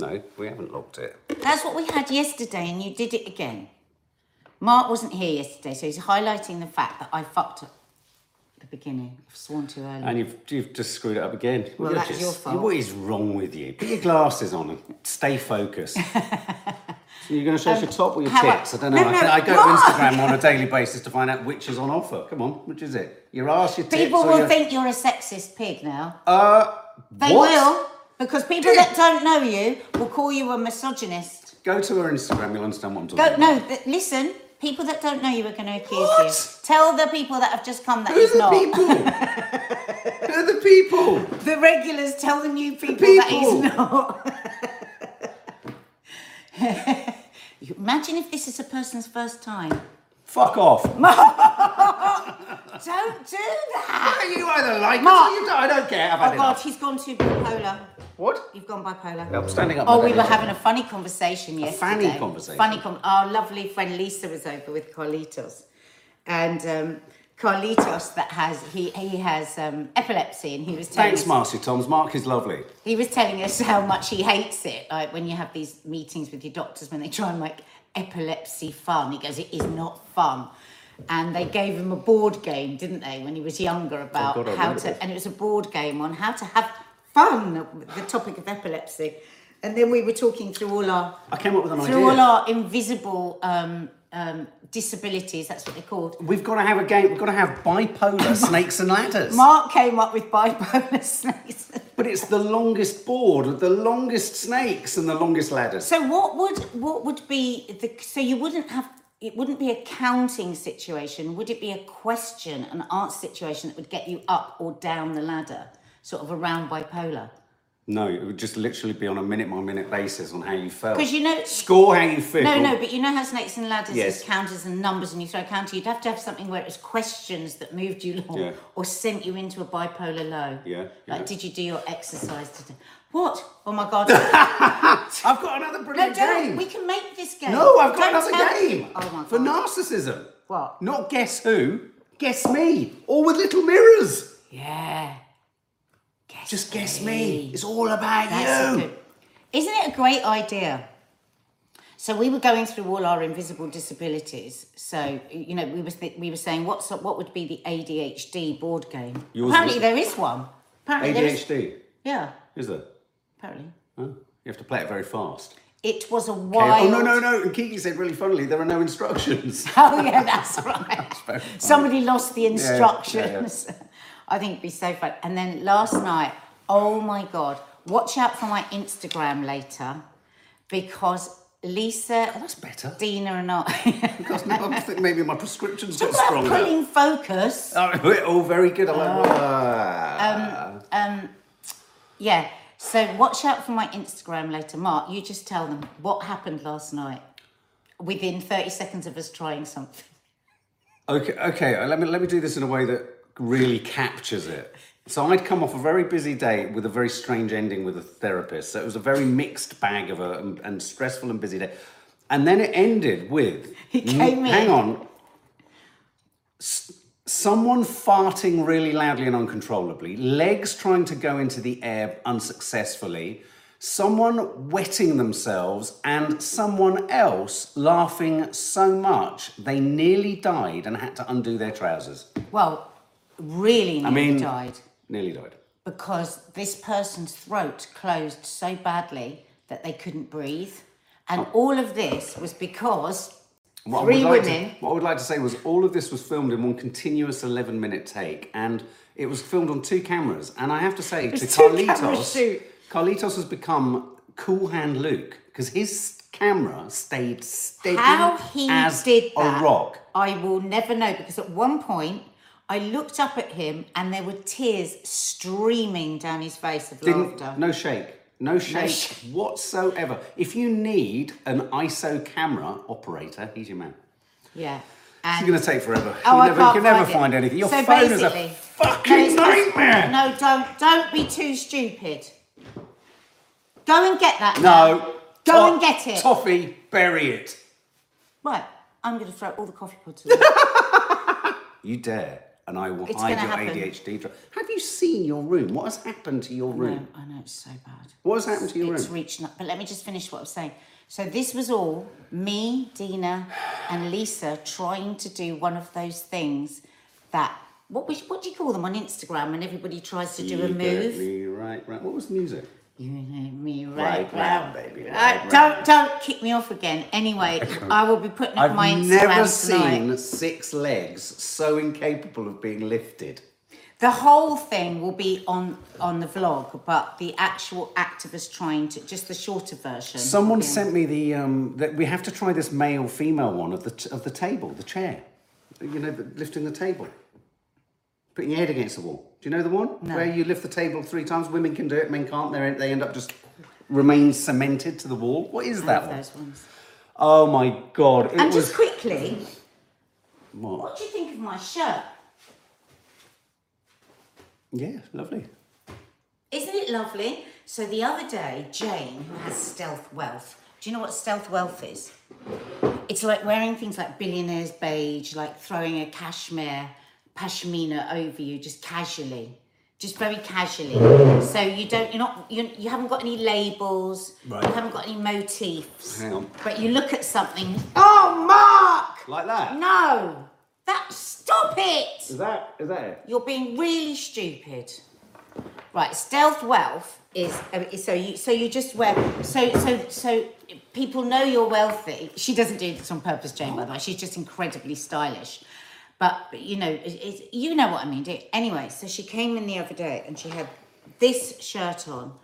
No, we haven't locked it. That's what we had yesterday, and you did it again. Mark wasn't here yesterday, so he's highlighting the fact that I fucked up at the beginning. I've sworn too early. And you've, you've just screwed it up again. Well, You're that's just- your fault. What is wrong with you? Put your glasses on and stay focused. so you're going to show us your top or your Um, how I- tits? I don't know. No, I, no, I go Mark! to Instagram on a daily basis to find out which is on offer. Come on, which is it? Your ass, your tits, People will your... think you're a sexist pig now. Uh, They what? will, because people that don't know you will call you a misogynist. Go to her Instagram, you'll understand what I'm talking Go, about. no, th- listen. People that don't know you are going to accuse What? you. Tell the people that have just come that Who are he's the not. people? Who are the people? The regulars tell the new people, that people. he's not. You Imagine if this is a person's first time. Fuck off. Don't do that. you either like Mark. it or you don't. I don't care. I've had Oh God, enough. he's gone too bipolar. What? You've gone bipolar. I'm standing up. Oh, we day. were having a funny conversation yesterday. fanny conversation? Funny con- Our lovely friend Lisa was over with Carlitos, and um, Carlitos that has he he has um, epilepsy, and he was telling Thanks, us, Marcy Toms. Mark is lovely. he was telling us how much he hates it. Like when you have these meetings with your doctors when they try and make epilepsy fun. He goes, it is not fun. And they gave him a board game, didn't they, when he was younger about Oh, God, how to, and it was a board game on how to have fun the topic of epilepsy. And then we were talking through all our I came up with an through all our invisible um, um, disabilities. That's what they're called. We've got to have a game. We've got to have bipolar snakes and ladders. Mark came up with bipolar snakes. But it's the longest board with the longest snakes and the longest ladders. So what would what would be the so you wouldn't have it wouldn't be a counting situation, would it be a question and answer situation that would get you up or down the ladder, sort of around bipolar? No, it would just literally be on a minute by minute basis on how you felt. Because you know- Score how you feel. No, no, but you know how snakes and ladders Yes. is counters and numbers and you throw a counter, you'd have to have something where it was questions that moved you along Yeah. or sent you into a bipolar low. Yeah, Like did you do your exercise today? What? Oh my god. I've got another no, brilliant don't. game. We can make this game. No, I've got Don't another tell- game. Oh my god. For narcissism. What? Not guess who, guess me. All with little mirrors. Yeah. Guess Just guess me. It's all about That's a you. good. Isn't it a great idea? So we were going through all our invisible disabilities. So you know, we was th- we were saying what's what would be the ADHD board game? Yours Apparently was- there is one. Apparently there is. ADHD. Yeah. Is there? Apparently. Huh? You have to play it very fast. It was a Okay. wild. Oh no no no! And Kiki said really funnily there are no instructions. Oh yeah, that's right. very. Somebody lost the yeah, instructions. I think it'd be so fun. And then last night, oh my god, watch out for my Instagram later, because Lisa, Oh, that's better. Dina, and I. Because I think maybe my prescription's got stronger. pulling focus. Oh, oh, very good. I like Oh. that. Yeah. So watch out for my Instagram later. Mark, you just tell them what happened last night within 30 seconds of us trying something. Okay, okay. uh, Let me let me do this in a way that really captures it. So I'd come off a very busy day with a very strange ending with a therapist. So it was a very mixed bag of a and, and stressful and busy day. And then it ended with He came hang in. on. S- someone farting really loudly and uncontrollably, legs trying to go into the air unsuccessfully, someone wetting themselves, and someone else laughing so much they nearly died and had to undo their trousers. Well, really nearly mean- died Nearly died. because this person's throat closed so badly that they couldn't breathe. And oh. all of this was because What I three like women. To, what I would like to say was all of this was filmed in one continuous 11 minute take and it was filmed on two cameras. And I have to say to Carlitos. Carlitos has become Cool Hand Luke because his camera stayed steady How he as did a rock. I will never know because at one point I looked up at him and there were tears streaming down his face of Didn't, laughter. no shake. No shake sh- whatsoever. If you need an ISO camera operator, he's your man. Yeah. It's going to take forever. Oh, you I never, can't can never find it. find anything. Your So phone is a basically- fucking No, it's not- nightmare. No, don't don't be too stupid. Go and get that. No. now. Go To- and get it. Toffee, bury it. Right. I'm going to throw all the coffee pods away. You dare, and I will It's hide your happen. ADHD. dr- have you seen your room? What has happened to your No, room? I know it's so bad. What has happened to your It's room? reached, but let me just finish what I'm saying. So this was all me, Dina, and Lisa trying to do one of those things that what we, what do you call them on Instagram when everybody tries to do You a get move? me right, right. What was the music? You hit me Right right, round, round, baby, Uh, right don't don't kick me off again. Anyway, I will be putting up I've my Instagram never tonight. seen six legs so incapable of being lifted. The whole thing will be on on the vlog, but the actual act of us trying to just the shorter version. Someone will be on- sent me the um, that we have to try this male female one of the t- of the table, the chair. You know, the, lifting the table, putting your head against the wall. Do you know the one No. where you lift the table three times? Women can do it, men can't. They they end up just remain cemented to the wall. What is I that one? those ones. Oh my god! It And was just quickly, what? what do you think of my shirt? Yeah, lovely. Isn't it lovely? So the other day, Jane, who has stealth wealth, do you know what stealth wealth is? It's like wearing things like billionaire's beige, like throwing a cashmere, pashmina over you just casually, just very casually. So you don't, you're not, you, you haven't got any labels, Right. you haven't got any motifs. Hang on. But you look at something, oh, Mark! Like that. No! That, stop it! Is that is that it? You're being really stupid. Right, stealth wealth is uh, so you so you just wear so so so people know you're wealthy. She doesn't do this on purpose, Jane. By the way, she's just incredibly stylish. But but, you know, it, it's you know what I mean. do? Anyway, so she came in the other day and she had this shirt on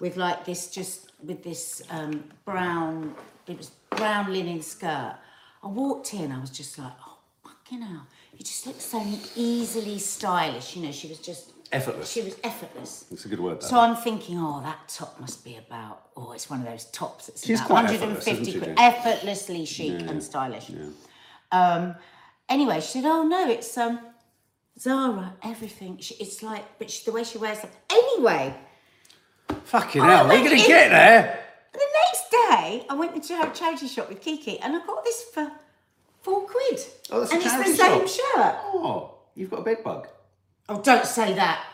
with like this just with this um, brown it was brown linen skirt. I walked in, I was just like, oh fucking hell, you just look so easily stylish. You know, she was just Effortless. She was effortless. It's a good word. So I'm thinking, oh, that top must be about, oh, it's one of those tops that's She's about quite 150 effortless, she, quid, effortlessly chic and stylish. Um, anyway, she said, oh no, it's um, Zara, everything. She, it's like, but she, the way she wears it. Anyway, Fucking hell, we're gonna in- get there. the next day, I went into a charity shop with Kiki and I got this for four quid. Oh, that's a and it's charity the same shop. shirt. Oh, you've got a bed bug. Oh, don't say that.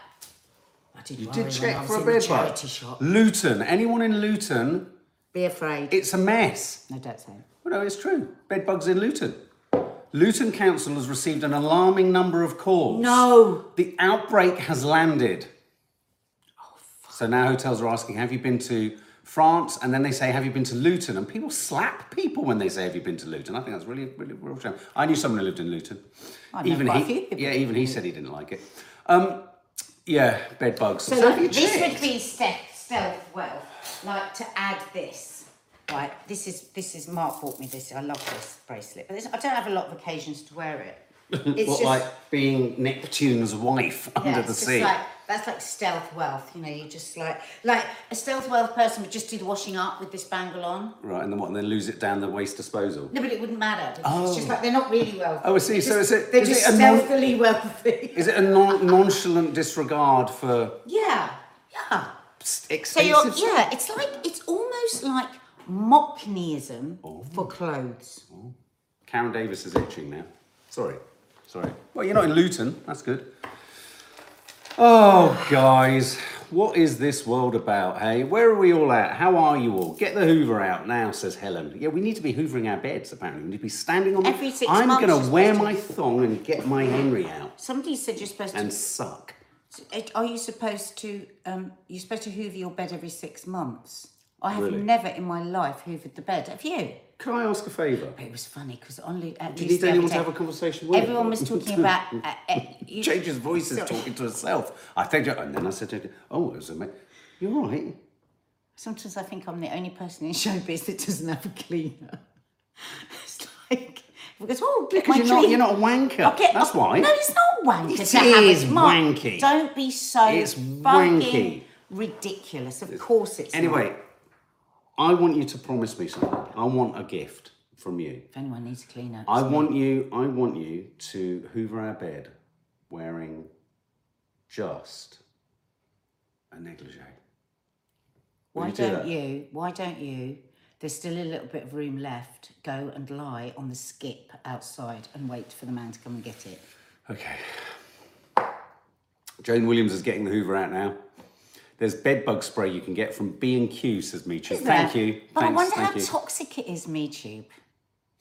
I did You did check for a bed bug. charity shop. Luton. Anyone in Luton? Be afraid. It's a mess. no, don't say it. Well, no, it's true. Bed bugs in Luton. Luton Council has received an alarming number of calls. No. The outbreak has landed. So now hotels are asking, have you been to France? And then they say, have you been to Luton? And people slap people when they say, have you been to Luton? I think that's really, really real shame. I knew someone who lived in Luton. I even he, yeah, even he said he didn't like it. Um, yeah, bed bugs. So, So like, this would be stealth, stealth wealth. Like to add this. Right, this is this is Mark bought me this. I love this bracelet, but this, I don't have a lot of occasions to wear it. It's what, just like being Neptune's wife yeah, under the sea? like that's like stealth wealth. You know, you just like like a stealth wealth person would just do the washing up with this bangle on. Right, and then what? And then lose it down the waste disposal. No, but it wouldn't matter. because It's just oh. like they're not really wealthy. Oh, I see. So is it- They're is just it a non- stealthily wealthy. Is it a non- nonchalant disregard for yeah, yeah. So expensive? you're, yeah, it's like it's almost like mockneyism Oh. for clothes. Karen Davis is itching now. Sorry, sorry. Well, you're not in Luton. That's good. Oh, guys, what is this world about? Hey, where are we all at? How are you all? Get the Hoover out now, says Helen. Yeah, we need to be hoovering our beds. Apparently, we need to be standing on. the- Every six I'm months gonna wear my thong and get my Henry out Somebody said you're supposed and to. And suck. Are you supposed to? Um, you're supposed to hoover your bed every six months. I have Really? never in my life hoovered the bed. Have you? Can I ask a favour? It was funny because only at Do you least need the anyone other to have day- a conversation with? Everyone was talking about. Uh, uh, you, Changes voices Sorry. talking to herself. I think, and then I said, to her, "Oh, it was a. You're all right." Sometimes I think I'm the only person in showbiz that doesn't have a cleaner. it's like because oh, get Because you're not, clean- you're not a wanker. I'll get- That's why. No, it's not wanker. It to have is a, Mark, wanky. Don't be so It's fucking wanky. ridiculous. Of course it's. Anyway, I want you to promise me something. I want a gift from you. If anyone needs a cleaner, I want you. I want you to hoover our bed wearing just a negligee. Will why you do don't that? you? Why don't you? There's still a little bit of room left. Go and lie on the skip outside and wait for the man to come and get it. Okay. Jane Williams is getting the Hoover out now. There's bed bug spray you can get from B and Q, says. Isn't Thank you. But Thanks, I wonder how you. toxic it is, MeTube.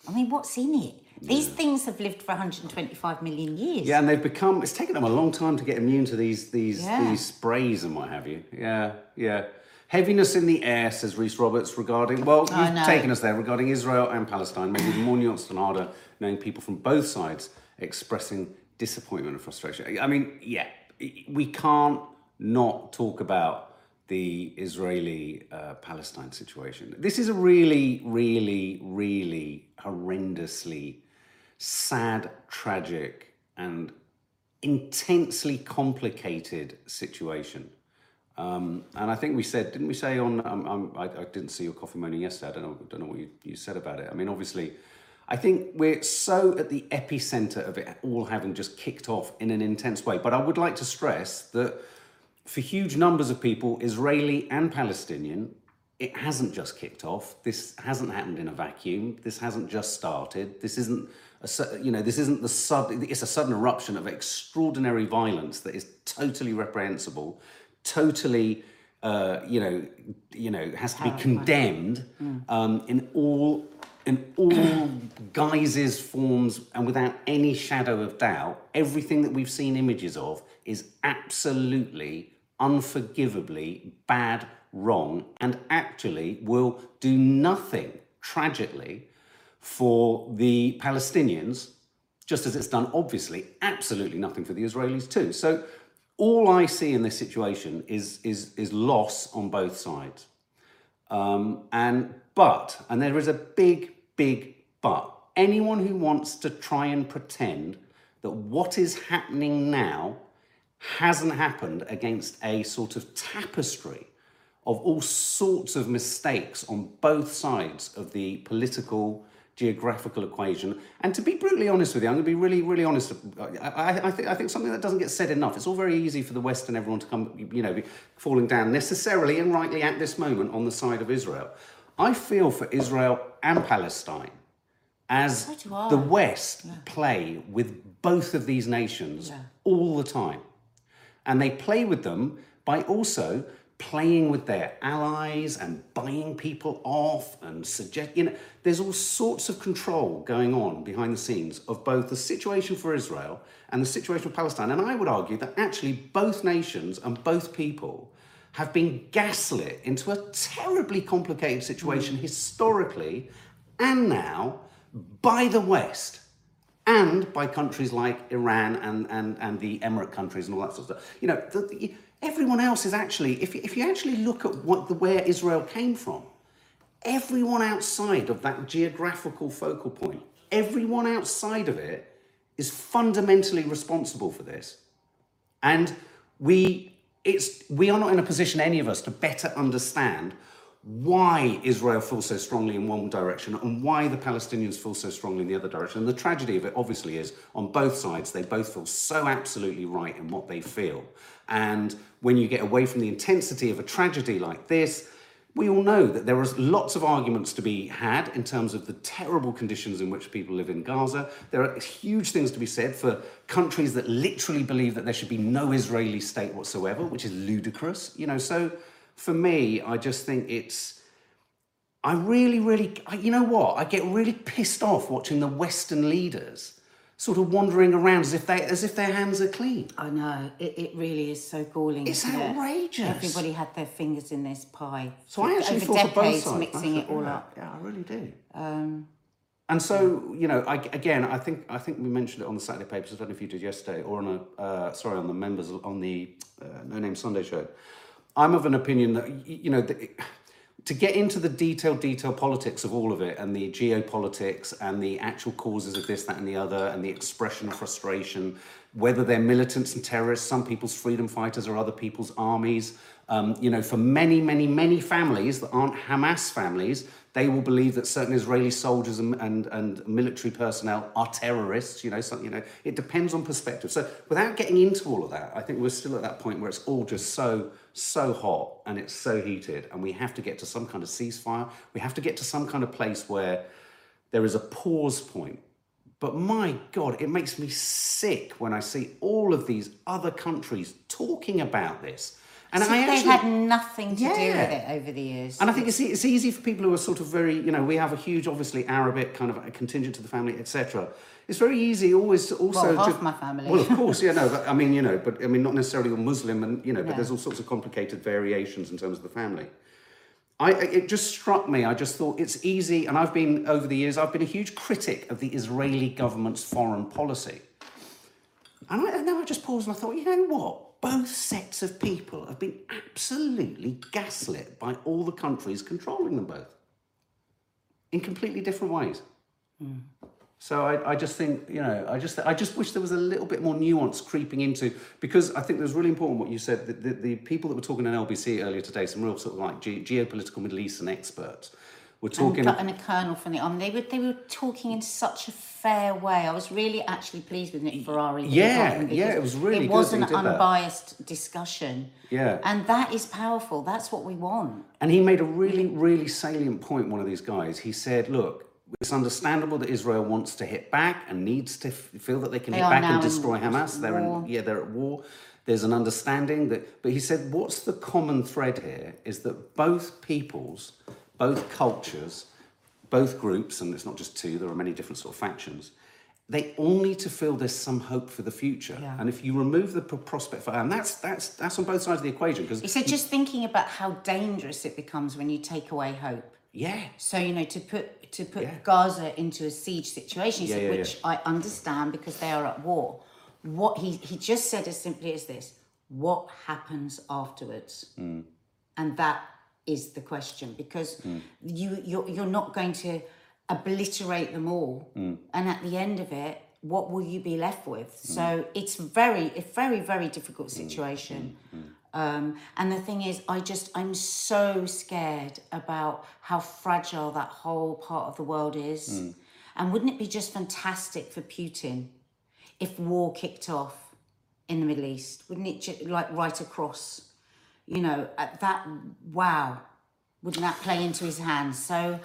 I mean, what's in it? These things have lived for 125 million years. Yeah, and they've become. It's taken them a long time to get immune to these these Yeah. these sprays and what have you. Yeah, yeah. Heaviness in the air, says Reese Roberts, regarding. Well, you've know. taken us there regarding Israel and Palestine. Maybe more nuanced and harder, knowing people from both sides expressing disappointment and frustration. I mean, yeah, we can't not talk about the Israeli uh, Palestine situation. This is a really, really, really horrendously sad, tragic, and intensely complicated situation. Um, and I think we said, didn't we say on? Um, um, I, I didn't see your coffee morning yesterday. I don't know. Don't know what you, you said about it. I mean, obviously, I think we're so at the epicenter of it all having just kicked off in an intense way. But I would like to stress that for huge numbers of people, Israeli and Palestinian, it hasn't just kicked off. This hasn't happened in a vacuum. This hasn't just started. This isn't a you know this isn't the sudden. It's a sudden eruption of extraordinary violence that is totally reprehensible, totally. Uh, you know, you know, has to be condemned um, in all in all guises, forms, and without any shadow of doubt. Everything that we've seen images of is absolutely, unforgivably bad, wrong, and actually will do nothing, tragically, for the Palestinians, just as it's done, obviously, absolutely nothing for the Israelis too. So all I see in this situation is, is, is loss on both sides. Um, and but, and there is a big, big but. Anyone who wants to try and pretend that what is happening now hasn't happened against a sort of tapestry of all sorts of mistakes on both sides of the political geographical equation. And to be brutally honest with you, I'm going to be really, really honest. I, I, I, think, I think something that doesn't get said enough. It's all very easy for the West and everyone to come, you know, be falling down necessarily and rightly at this moment on the side of Israel. I feel for Israel and Palestine as So do I. the West play with both of these nations all the time. And they play with them by also playing with their allies and buying people off and suggest you know there's all sorts of control going on behind the scenes of both the situation for Israel and the situation for Palestine. And I would argue that actually both nations and both people have been gaslit into a terribly complicated situation mm. historically and now by the West and by countries like Iran and, and, and the Emirate countries and all that sort of stuff. You know, the, the, everyone else is actually, if if you actually look at what the, where Israel came from, everyone outside of that geographical focal point, everyone outside of it is fundamentally responsible for this. And we, it's, we are not in a position, any of us, to better understand why Israel feels so strongly in one direction and why the Palestinians feel so strongly in the other direction. And the tragedy of it, obviously, is on both sides, they both feel so absolutely right in what they feel. And when you get away from the intensity of a tragedy like this, we all know that there are lots of arguments to be had in terms of the terrible conditions in which people live in Gaza. There are huge things to be said for countries that literally believe that there should be no Israeli state whatsoever, which is ludicrous. You know, so for me, I just think it's. I really, really, I- you know what? I get really pissed off watching the Western leaders sort of wandering around as if they, as if their hands are clean. I know it, it really is so galling. It's isn't it? outrageous. Everybody had their fingers in this pie. So I actually over feel for both decades, sides. mixing it all yeah, up. Yeah, I really do. Um, And so, you know, I, again, I think I think we mentioned it on the Saturday papers. I don't know if you did yesterday or on a uh, sorry on the members on the uh, No Name Sunday show. I'm of an opinion that you know to get into the detailed, detailed politics of all of it and the geopolitics and the actual causes of this, that, and the other, and the expression of frustration, whether they're militants and terrorists, some people's freedom fighters or other people's armies. Um, you know, for many, many, many families that aren't Hamas families, they will believe that certain Israeli soldiers and, and, and military personnel are terrorists. You know, so, you know, it depends on perspective. So, without getting into all of that, I think we're still at that point where it's all just so, so hot and it's so heated, and we have to get to some kind of ceasefire. We have to get to some kind of place where there is a pause point But my God, it makes me sick when I see all of these other countries talking about this. And So I they've actually, had nothing to do with it over the years. and I think it's, it's easy for people who are sort of very, you know, we have a huge, obviously, Arabic kind of a contingent to the family, etc. It's very easy always to also. Well, half to- my family. Well, of course, yeah, no, but, I mean, you know, but I mean, not necessarily all Muslim, and you know, but No. there's all sorts of complicated variations in terms of the family. I, it just struck me. I just thought it's easy, and I've been over the years. I've been a huge critic of the Israeli government's foreign policy, and, I, and then I just paused and I thought, you know what? Both sets of people have been absolutely gaslit by all the countries controlling them both, in completely different ways. So I, I just think, you know, I just I just wish there was a little bit more nuance creeping into because I think it was really important what you said. The, the, the people that were talking on LBC earlier today, some real sort of like ge- geopolitical Middle Eastern experts, were talking. and, a colonel from the army. They were they were talking in such a fair way. I was really actually pleased with Nick Ferrari. Yeah, yeah, it was really It was an did that. unbiased discussion. Yeah. and that is powerful. That's what we want. And he made a really, really salient point. one of these guys. He said, look, it's understandable that Israel wants to hit back and needs to f- feel that they can They hit back and destroy Hamas. They're in, yeah, they're at war. There's an understanding that, but he said, what's the common thread here is that both peoples, both cultures, both groups, and it's not just two, there are many different sort of factions, they all need to feel there's some hope for the future. Yeah. And if you remove the prospect for, and that's that's that's on both sides of the equation because He said just thinking about how dangerous it becomes when you take away hope. yeah, So you know to put to put Yeah. Gaza into a siege situation, he Yeah, said, yeah, which I understand because they are at war. What he he just said as simply as this: What happens afterwards? Mm. And that is the question because hmm. you you're you're not going to obliterate them all, Mm. and at the end of it. What will you be left with? Hmm. So it's very, a very, very difficult hmm. situation. Um, and the thing is, I just, I'm so scared about how fragile that whole part of the world is. And wouldn't it be just fantastic for Putin if war kicked off in the Middle East? Wouldn't it, like right across? You know, at that, wow, wouldn't that play into his hands? So,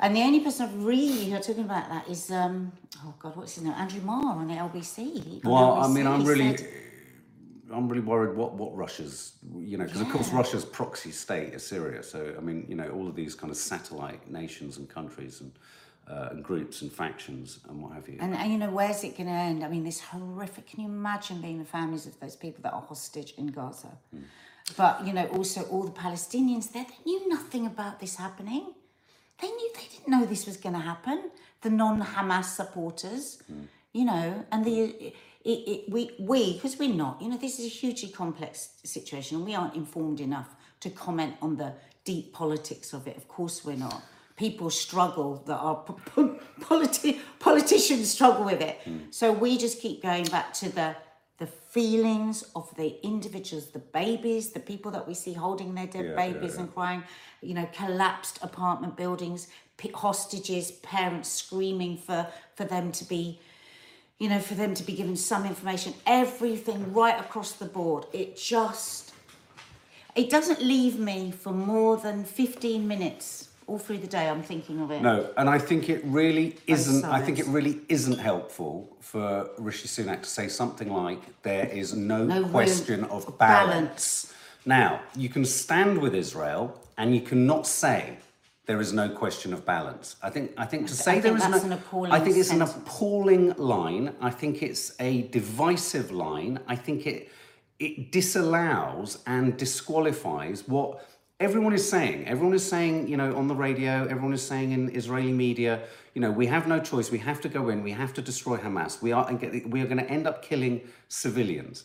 and the only person I've really heard talking about that is, um, oh God, what's his name? Andrew Marr on the LBC. on Well, I mean, I'm really, said- I'm really worried what what Russia's, you know, because of course Russia's proxy state is Syria. So I mean, you know, all of these kind of satellite nations and countries and uh, and groups and factions and what have you. And, and you know, where's it going to end? I mean, this horrific. Can you imagine being the families of those people that are hostage in Gaza? But you know, also all the Palestinians there, they knew nothing about this happening. They knew they didn't know this was going to happen. The non-Hamas supporters, mm. you know, and the it, it, we we because we're not, you know, this is a hugely complex situation, and we aren't informed enough to comment on the deep politics of it. Of course, we're not. People struggle that po- politi- politicians struggle with it. Mm. So we just keep going back to the the feelings of the individuals, the babies, the people that we see holding their dead Yeah, yeah, babies and crying, you know, collapsed apartment buildings, hostages, parents screaming for for them to be, you know, for them to be given some information. Everything right across the board. It just, it doesn't leave me for more than fifteen minutes all through the day. I'm thinking of it. No, and I think it really isn't. I think it really isn't helpful for Rishi Sunak to say something like there is no, No question of balance. balance. Now you can stand with Israel, and you cannot say there is no question of balance. I think. I think to say I there think is no. an appalling I think it's an appalling line. I think it's a divisive line. I think it it disallows and disqualifies what everyone is saying. Everyone is saying, you know, on the radio, everyone is saying in Israeli media, you know, we have no choice. We have to go in. We have to destroy Hamas. We are we are going to end up killing civilians.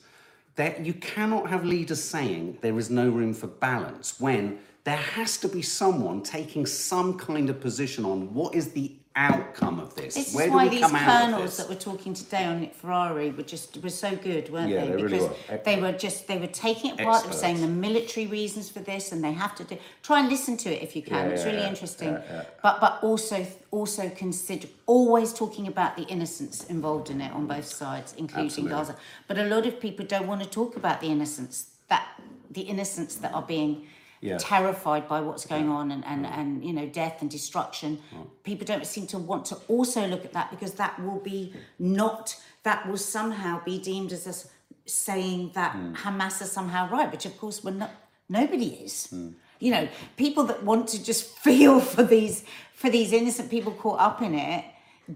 That you cannot have leaders saying there is no room for balance when there has to be someone taking some kind of position on what is the outcome of this. This Where is do why we these come out of colonels this? that were talking today on Nick Ferrari were just were so good, weren't Yeah, they? they really because were. they were just they were taking it apart. They were saying the military reasons for this, and they have to do. Try and listen to it if you can. Yeah, it's yeah, really yeah, interesting. yeah, yeah. But but also also consider always talking about the innocents involved in it on both sides, including Absolutely. Gaza. But a lot of people don't want to talk about the innocents that the innocents that are being Yeah. terrified by what's going on and, and, mm. and you know death and destruction. Mm. People don't seem to want to also look at that because that will be not that will somehow be deemed as us saying that mm. hamas are somehow right which of course we're not nobody is. You know people that want to just feel for these for these innocent people caught up in it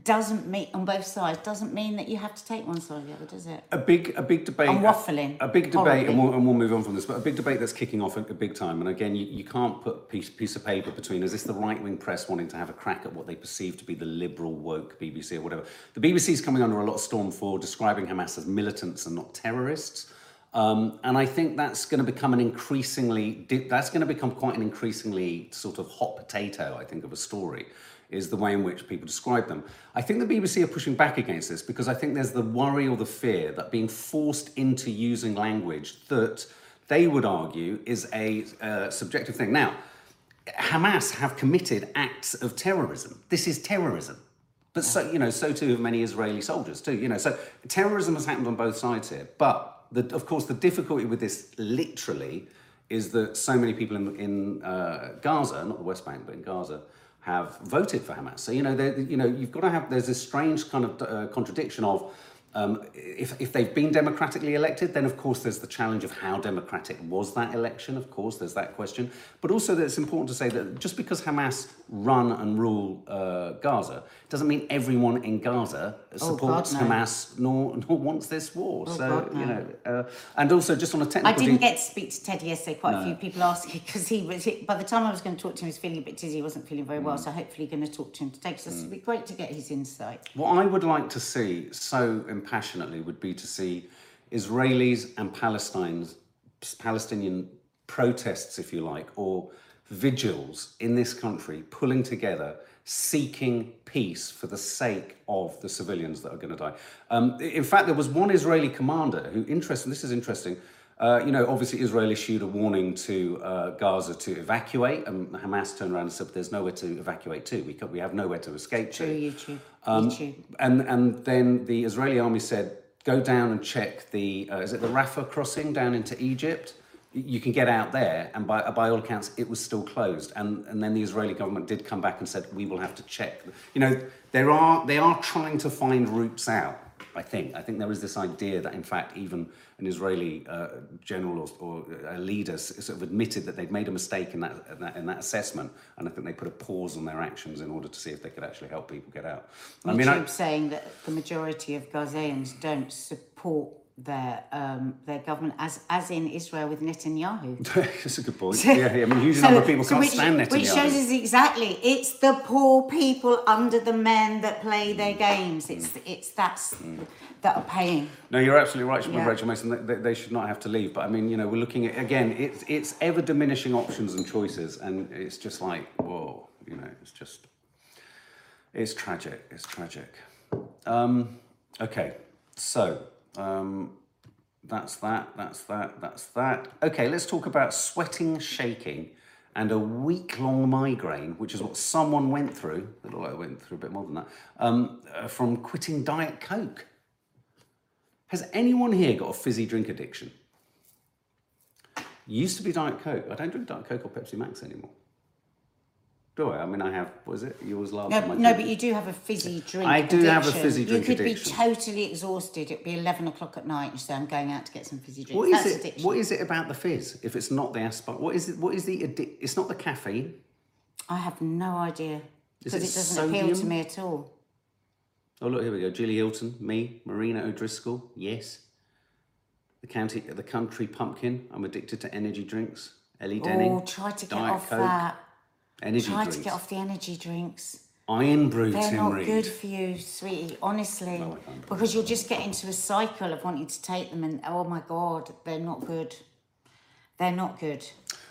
doesn't mean on both sides doesn't mean that you have to take one side or the other does it A big, a big debate. I'm waffling A big debate, and we'll, and we'll move on from this. But a big debate that's kicking off a, a big time. And again, you, you can't put a piece, piece of paper between. Is this the right wing press wanting to have a crack at what they perceive to be the liberal woke BBC or whatever? The BBC is coming under a lot of storm for describing Hamas as militants and not terrorists. Um, and I think that's going to become an increasingly that's going to become quite an increasingly sort of hot potato, I think, of a story. Is the way in which people describe them. I think the BBC are pushing back against this because I think there's the worry or the fear that being forced into using language that they would argue is a uh, subjective thing. Now, Hamas have committed acts of terrorism. This is terrorism. But so you know, so too have many Israeli soldiers too. You know, so terrorism has happened on both sides here. But the, of course, the difficulty with this literally is that so many people in in uh, Gaza, not the West Bank, but in Gaza, have voted for Hamas. So you know, you know, you've got to have. There's this strange kind of uh, contradiction of. Um, if, if they've been democratically elected, then of course there's the challenge of how democratic was that election. Of course, there's that question. But also, that it's important to say that just because Hamas run and rule uh, Gaza doesn't mean everyone in Gaza supports Oh, God, no. Hamas nor, nor wants this war. so God, you no. know, uh, and also just on a technical. I didn't get to speak to Teddy yesterday. Quite a few people asked because he was. By the time I was going to talk to him, he was feeling a bit dizzy. He wasn't feeling very Mm. well. So hopefully, going to talk to him today. So it'd be great to get his insight. What I would like to see so impassionately would be to see Israelis and Palestinians, Palestinian protests, if you like, or vigils in this country pulling together, seeking peace for the sake of the civilians that are going to die. Um, in fact, there was one Israeli commander who, interesting, this is interesting. Uh, you know, obviously, Israel issued a warning to uh, Gaza to evacuate, and Hamas turned around and said, "There's nowhere to evacuate to. We, we have nowhere to escape Through to." YouTube. Um, YouTube. And and then the Israeli army said, go down and check the uh, is it the Rafah crossing down into Egypt. You can get out there, and by by all accounts, it was still closed. And and then the Israeli government did come back and said, we will have to check. You know, there are they are trying to find routes out. I think I think there is this idea that in fact even an Israeli uh, general or, or a leader sort of admitted that they'd made a mistake in that, in that in that assessment, and I think they put a pause on their actions in order to see if they could actually help people get out. I mean, I, YouTube saying that the majority of Gazans don't support their um, their government, as as in Israel with Netanyahu. That's a good point. Yeah, yeah, I mean, a huge number of people can't which, stand Netanyahu. Which shows us exactly it's the poor people under the men that play their games. It's it's that's that are paying. No, you're absolutely right, Yeah. Rachel Mason. They, they should not have to leave. But I mean, you know, we're looking at again. It's it's ever diminishing options and choices, and it's just like whoa, you know, it's just it's tragic. It's tragic. Um, okay, so um, that's that. That's that. That's that. Okay, let's talk about sweating, shaking. And a week long migraine, which is what someone went through, it looked like they went through a bit more than that, um, uh, from quitting Diet Coke. Has anyone here got a fizzy drink addiction? Used to be Diet Coke. I don't drink Diet Coke or Pepsi Max anymore. Do I? I mean, I have. Was it? Yours last No, no, but you do have a fizzy drink. I do have a fizzy drink You could addiction. be totally exhausted. It'd be eleven o'clock at night. You say, "I'm going out to get some fizzy drinks." What is That's it? addiction. What is it about the fizz? If it's not the aspartame, what is it? What is the addi- It's not the caffeine. I have no idea because it it, doesn't appeal to me at all. Oh look, here we go. Julie Hilton, me, Marina O'Driscoll. Yes. The county, the country pumpkin. I'm addicted to energy drinks. Ellie oh, Denning. Oh, try to get Diet off Coke, that. Energy Try drinks. to get off the energy drinks. Irn-Bru, They're Tim not Reed. good for you, sweetie. Honestly, No, I can't. because you'll just get into a cycle of wanting to take them, and oh my god, they're not good. They're not good.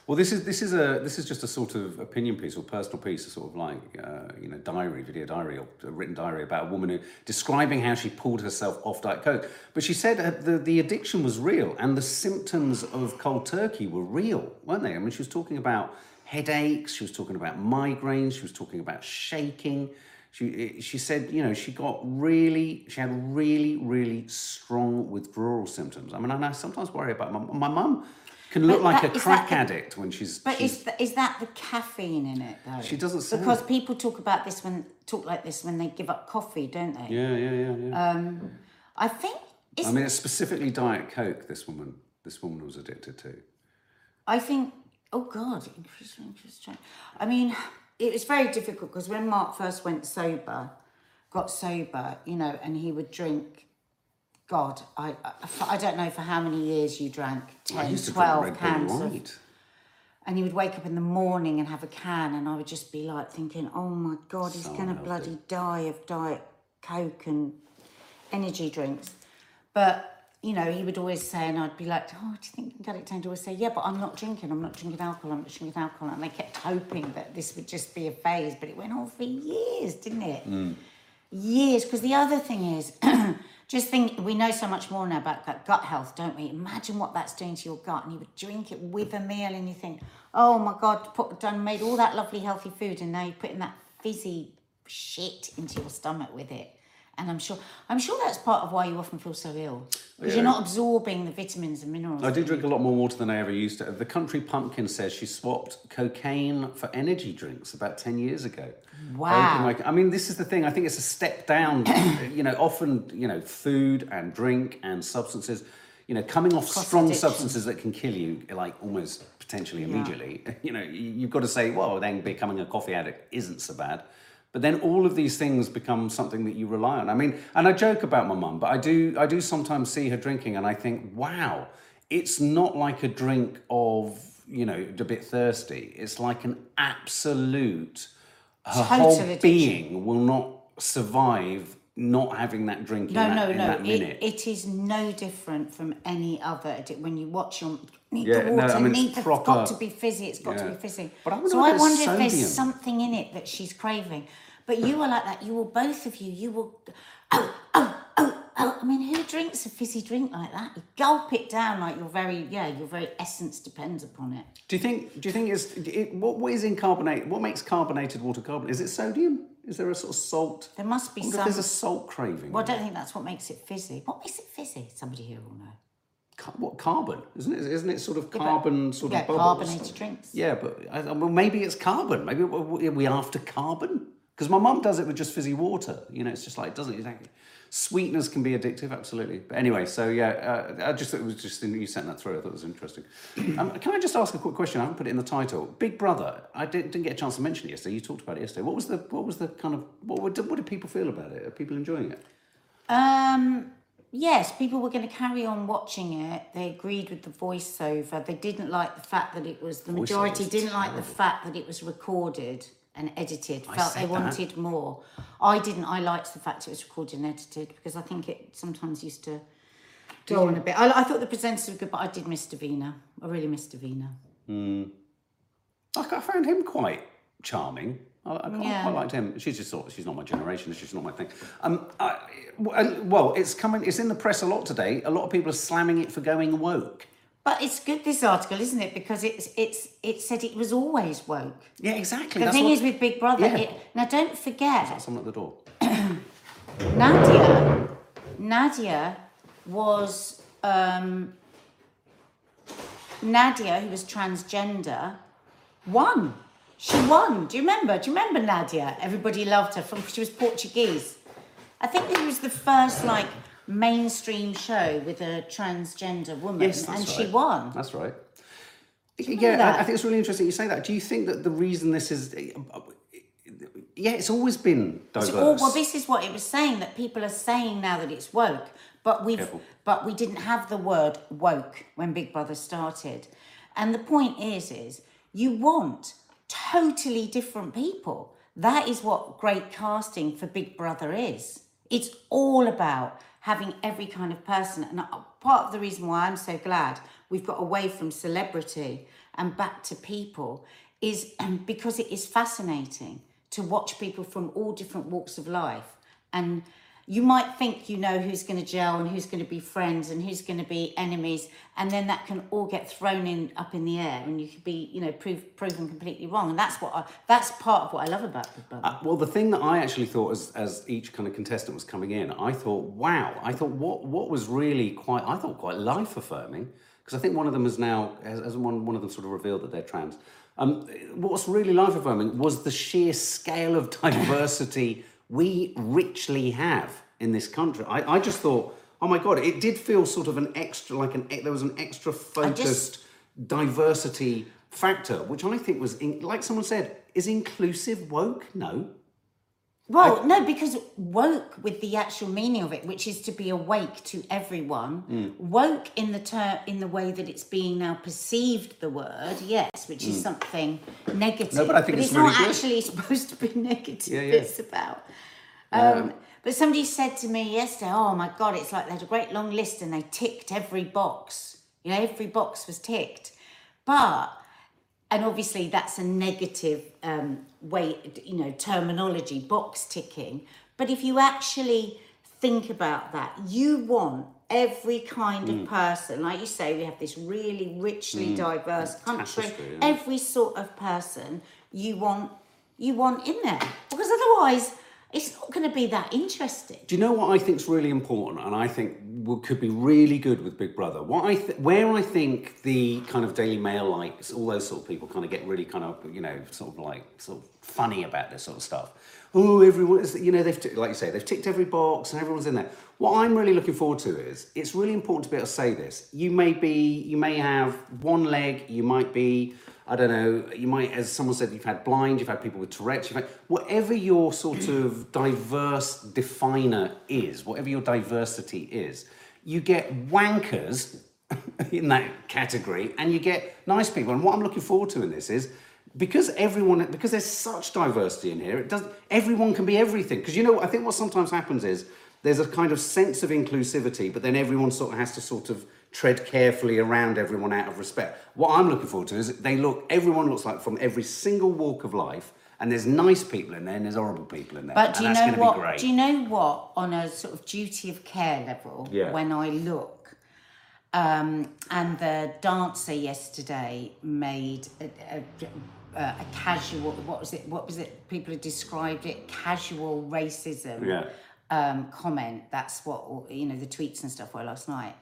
Well, this is this is a this is just a sort of opinion piece or personal piece, a sort of like uh, you know diary, video diary, or a written diary about a woman who describing how she pulled herself off Diet Coke. But she said uh, the the addiction was real and the symptoms of cold turkey were real, weren't they? I mean, she was talking about headaches, she was talking about migraines, she was talking about shaking. She she said you know she got really she had really really strong withdrawal symptoms. I mean, and I sometimes worry about my my mum Can look But like that- a crack the- addict when she's. But she's is, th- is that the caffeine in it though? She doesn't say. Because people talk about this when talk like this when they give up coffee, don't they? yeah, yeah, yeah, yeah. Um, I think. I mean, it's specifically Diet Coke. This woman, this woman was addicted to. I think. Oh God. I mean, it was very difficult because when Mark first went sober, got sober, you know, and he would drink. God, I, I, I don't know for how many years you drank 10, I used to 12 drink cans of and he would wake up in the morning and have a can, and I would just be like thinking, "Oh my god, he's So gonna unhealthy. bloody die of diet coke and energy drinks." But you know, he would always say, and I'd be like, "Oh, do you think you can get it down?" To always say, "Yeah, but I'm not drinking. I'm not drinking alcohol. I'm not drinking alcohol." And they kept hoping that this would just be a phase, but it went on for years, didn't it? Mm. years. Because the other thing is, just think, we know so much more now about gut, gut health, don't we? Imagine what that's doing to your gut, and you would drink it with a meal, and you think, oh my god, put done made all that lovely healthy food, and now you're putting that fizzy shit into your stomach with it. And I'm sure, I'm sure that's part of why you often feel so ill because you're not absorbing the vitamins and minerals. I do drink a lot more water than I ever used to. The Country Pumpkin says she swapped cocaine for energy drinks about 10 years ago. Wow. Like- I mean, this is the thing. I think it's a step down. you know, often, you know, food and drink and substances, you know, coming off Cross strong addiction. substances that can kill you, like almost potentially immediately. You know, you've got to say, well, then becoming a coffee addict isn't so bad. But then all of these things become something that you rely on. I mean, and I joke about my mum, but I do I do sometimes see her drinking and I think, wow, it's not like a drink of, you know, a bit thirsty. It's like an absolute her Total whole addiction. being will not survive not having that drink in, No, that, no, no. It, it is no different from any other. addic- When you watch your need Yeah, the no, I mean, it's need the, proper- got to be fizzy. It's got to be fizzy. But I so I wonder if there's something in it that she's craving. But you are like that. You will both of you. You will. Oh, oh, oh, oh. I mean, who drinks a fizzy drink like that? You gulp it down like your very yeah, your very essence depends upon it. Do you think? Do you think it's it, what? What is in carbonate? What makes carbonated water carbonate? Is it sodium? Is there a sort of salt? There must be some. if there's a salt craving. Well, I don't think that's what makes it fizzy. What makes it fizzy? Somebody here will know. Ca- what carbon? Isn't it? Isn't it sort of carbon sort yeah, of bubbles? carbonated drinks. Yeah, but I, well, maybe it's carbon. Maybe we- we- are we after carbon? Because my mum does it with just fizzy water. You know, it's just like it doesn't exactly. Sweeteners can be addictive, absolutely. But anyway, so yeah, uh, I just it was just you sent that through. I thought it was interesting. um, can I just ask a quick question? I haven't put it in the title. Big Brother. I didn't, didn't get a chance to mention it yesterday. You talked about it yesterday. What was the what was the kind of what would, what did people feel about it? Are people enjoying it? Um, yes, people were going to carry on watching it. They agreed with the voiceover. They didn't like the fact that it was the majority Voiceover's didn't like the terrible. fact that it was recorded and edited. Felt they that. wanted more. I didn't. I liked the fact it was recorded and edited because I think it sometimes used to go on a bit. I, I thought the presenters were good, but I did miss Davina. I really missed Davina. Like I found him quite charming. I, I quite, Yeah. quite liked him. She's just sort she's not my generation. Just not my thing. Um, I, well, it's coming. It's in the press a lot today. A lot of people are slamming it for going woke. But it's good this article, isn't it? Because it's it's it said it was always woke. Yeah, exactly. The That's thing what- is with Big Brother, Yeah. it, now don't forget, someone at the door. Nadia, Nadia was um, Nadia, who was transgender, won. She won. Do you remember? Do you remember Nadia? Everybody loved her. From she was Portuguese. I think it was the first like mainstream show with a transgender woman, Yes, and right. she won. That's right. Yeah, I, that? I think it's really interesting you say that. Do you think that the reason this is, yeah, it's always been diverse. So, well, this is what it was saying that people are saying now that it's woke, but we've Careful. but we didn't have the word woke when Big Brother started. And the point is, is you want totally different people. That is what great casting for Big Brother is. It's all about having every kind of person. And uh, part of the reason why I'm so glad we've got away from celebrity and back to people is because it is fascinating to watch people from all different walks of life. And you might think you know who's going to gel and who's going to be friends and who's going to be enemies, and then that can all get thrown in up in the air, and you could be, you know, prove, proven completely wrong. And that's what I, that's part of what I love about Big Brother. Uh, well, the thing that I actually thought as, as each kind of contestant was coming in, I thought, wow, I thought what what was really quite, I thought quite life affirming. because I think one of them has now, has, has one, one of them sort of revealed that they're trans. Um, what's really life affirming was the sheer scale of diversity we richly have in this country. I, I just thought, oh my God, it did feel sort of an extra, like an, there was an extra focused diversity factor, which I think was, in, like someone said, is inclusive woke? No. Well, no, because woke with the actual meaning of it, which is to be awake to everyone, Mm. woke in the ter- in the way that it's being now perceived, the word, yes, which is something negative. Mm. No, but I think it's it's really not good. actually supposed to be negative. Yeah, yeah. It's about. Um, but somebody said to me yesterday, "Oh my God, it's like they had a great long list and they ticked every box. You know, every box was ticked, but." And obviously that's a negative um, way, you know, terminology, box ticking. But if you actually think about that, you want every kind Mm. of person, like you say, we have this really richly diverse country. Yeah. Every sort of person you want, you want in there, because otherwise it's not going to be that interesting. Do you know what I think is really important, and I think could be really good with Big Brother? What I th- where I think the kind of Daily Mail likes all those sort of people kind of get really kind of you know sort of like sort of funny about this sort of stuff. Oh, everyone is you know they've t- like you say they've ticked every box and everyone's in there. What I'm really looking forward to is it's really important to be able to say this. You may be you may have one leg, you might be I don't know, you might, as someone said, you've had blind, you've had people with Tourette's, you've had, whatever your sort of diverse definer is, whatever your diversity is, you get wankers in that category and you get nice people. And what I'm looking forward to in this is because everyone, because there's such diversity in here, it does, everyone can be everything. Because you know, I think what sometimes happens is there's a kind of sense of inclusivity, but then everyone sort of has to sort of tread carefully around everyone out of respect. What I'm looking forward to is they look, everyone looks like from every single walk of life, and there's nice people in there and there's horrible people in there. But do you know what? Do you know what? On a sort of duty of care level, Yeah. when I look, um, and the dancer yesterday made a, a, a, a casual. What was it? What was it? People have described it casual racism. Yeah. Um, comment. That's what you know. The tweets and stuff were last night,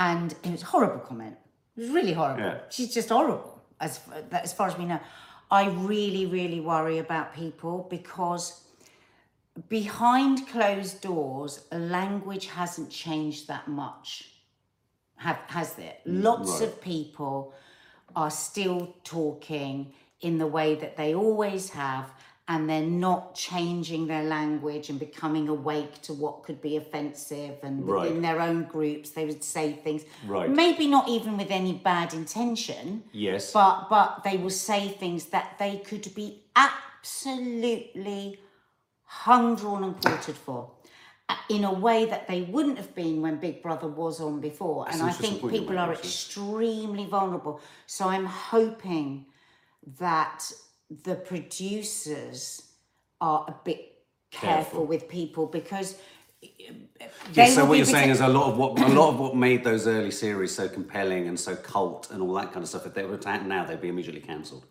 and it was a horrible comment. It was really horrible. Yeah. She's just horrible, as as far as we know. I really, really worry about people because behind closed doors, language hasn't changed that much. Have, has there? Mm, Lots right. of people are still talking in the way that they always have, and they're not changing their language and becoming awake to what could be offensive. And Right. within their own groups, they would say things, Right. maybe not even with any bad intention, Yes. but but they will say things that they could be absolutely hung, drawn, and quartered for. uh, In a way that they wouldn't have been when Big Brother was on before. and I think people are extremely vulnerable. So I'm hoping that the producers are a bit careful, Careful. with people because Yeah, so what you're saying is a lot of what a lot of what made those early series so compelling and so cult and all that kind of stuff. If they were to act now, they'd be immediately cancelled.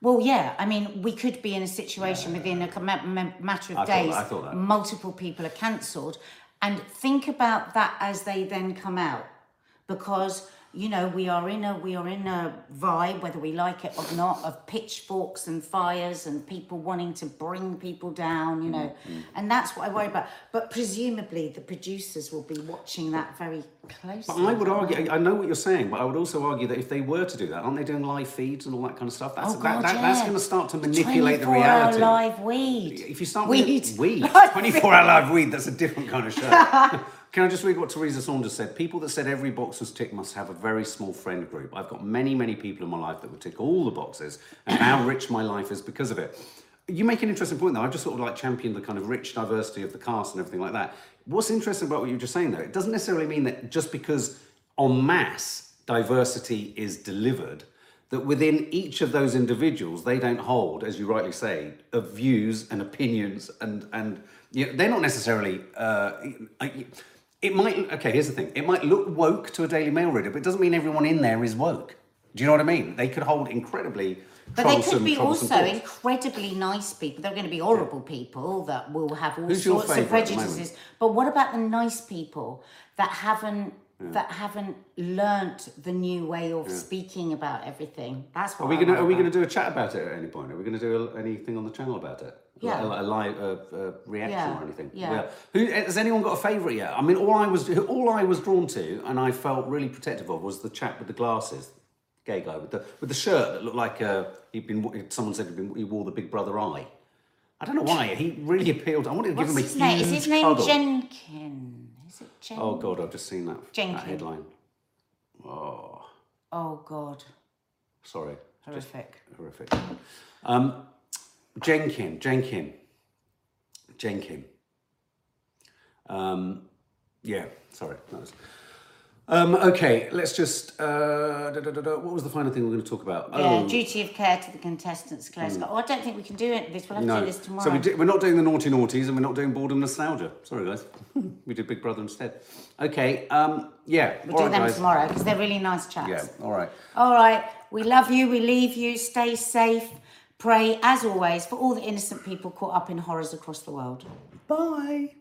Well, yeah. I mean, we could be in a situation within a ma- ma- matter of I thought days. thought that. Multiple people are cancelled, and think about that as they then come out, because you know we are in a we are in a vibe, whether we like it or not, of pitchforks and fires and people wanting to bring people down. You know, Mm, and that's what I worry about. But presumably, the producers will be watching that very closely. But I would argue, I know what you're saying, but I would also argue that if they were to do that, aren't they doing live feeds and all that kind of stuff? That's, Oh, that, God, that, that's yeah. going to start to manipulate the 24 hour reality. live weed. If you start weed, with weed, Live 24 hour live weed, that's a different kind of show. Can I just read what Teresa Saunders said? People that said every box was ticked must have a very small friend group. I've got many, many people in my life that would tick all the boxes, and how rich my life is because of it. You make an interesting point, though. I've just sort of like championed the kind of rich diversity of the cast and everything like that. What's interesting about what you were just saying, though, it doesn't necessarily mean that just because en masse diversity is delivered, that within each of those individuals they don't hold, as you rightly say, of views and opinions and and you know, they're not necessarily. Uh, I- it might okay. Here's the thing: it might look woke to a Daily Mail reader, but it doesn't mean everyone in there is woke. Do you know what I mean? They could hold incredibly. But they could be also thoughts. incredibly nice people. They're going to be horrible people that will have all Who's sorts of favourite at the prejudices. But what about the nice people that haven't that haven't learnt the new way of speaking about everything. That's what Are we gonna Are we gonna do a chat about it at any point? Are we gonna do a, anything on the channel about it? Yeah. A, a live uh, uh, reaction Yeah, or anything? yeah. Who has anyone got a favourite yet? I mean, all I was all I was drawn to, and I felt really protective of, was the chap with the glasses, gay guy with the with the shirt that looked like uh, he'd been. Someone said he'd been, he wore the Big Brother eye. I don't know why. He really appealed. I wanted to What's give him a his huge name? Is his name cuddle. Jenkin? Is it? Oh God, I've just seen that, that Jenkin. headline. Oh, Oh God, sorry. Just horrific. horrific. Um, Jenkin, Jenkin, Jenkin. Um, yeah, sorry. Um, okay, let's just. Uh, da, da, da, what was the final thing we are going to talk about? Yeah, oh, duty of care to the contestants, Claire Scott. Oh, I don't think we can do it. This we'll have to no. do this tomorrow. So we we're not doing the naughty naughties and we're not doing boredom nostalgia. Sorry, guys. we did Big Brother instead. Okay, um, yeah. we'll all do right, them guys. tomorrow because they're really nice chats. Yeah, all right. All right. We love you. We leave you. Stay safe. Pray, as always, for all the innocent people caught up in horrors across the world. Bye.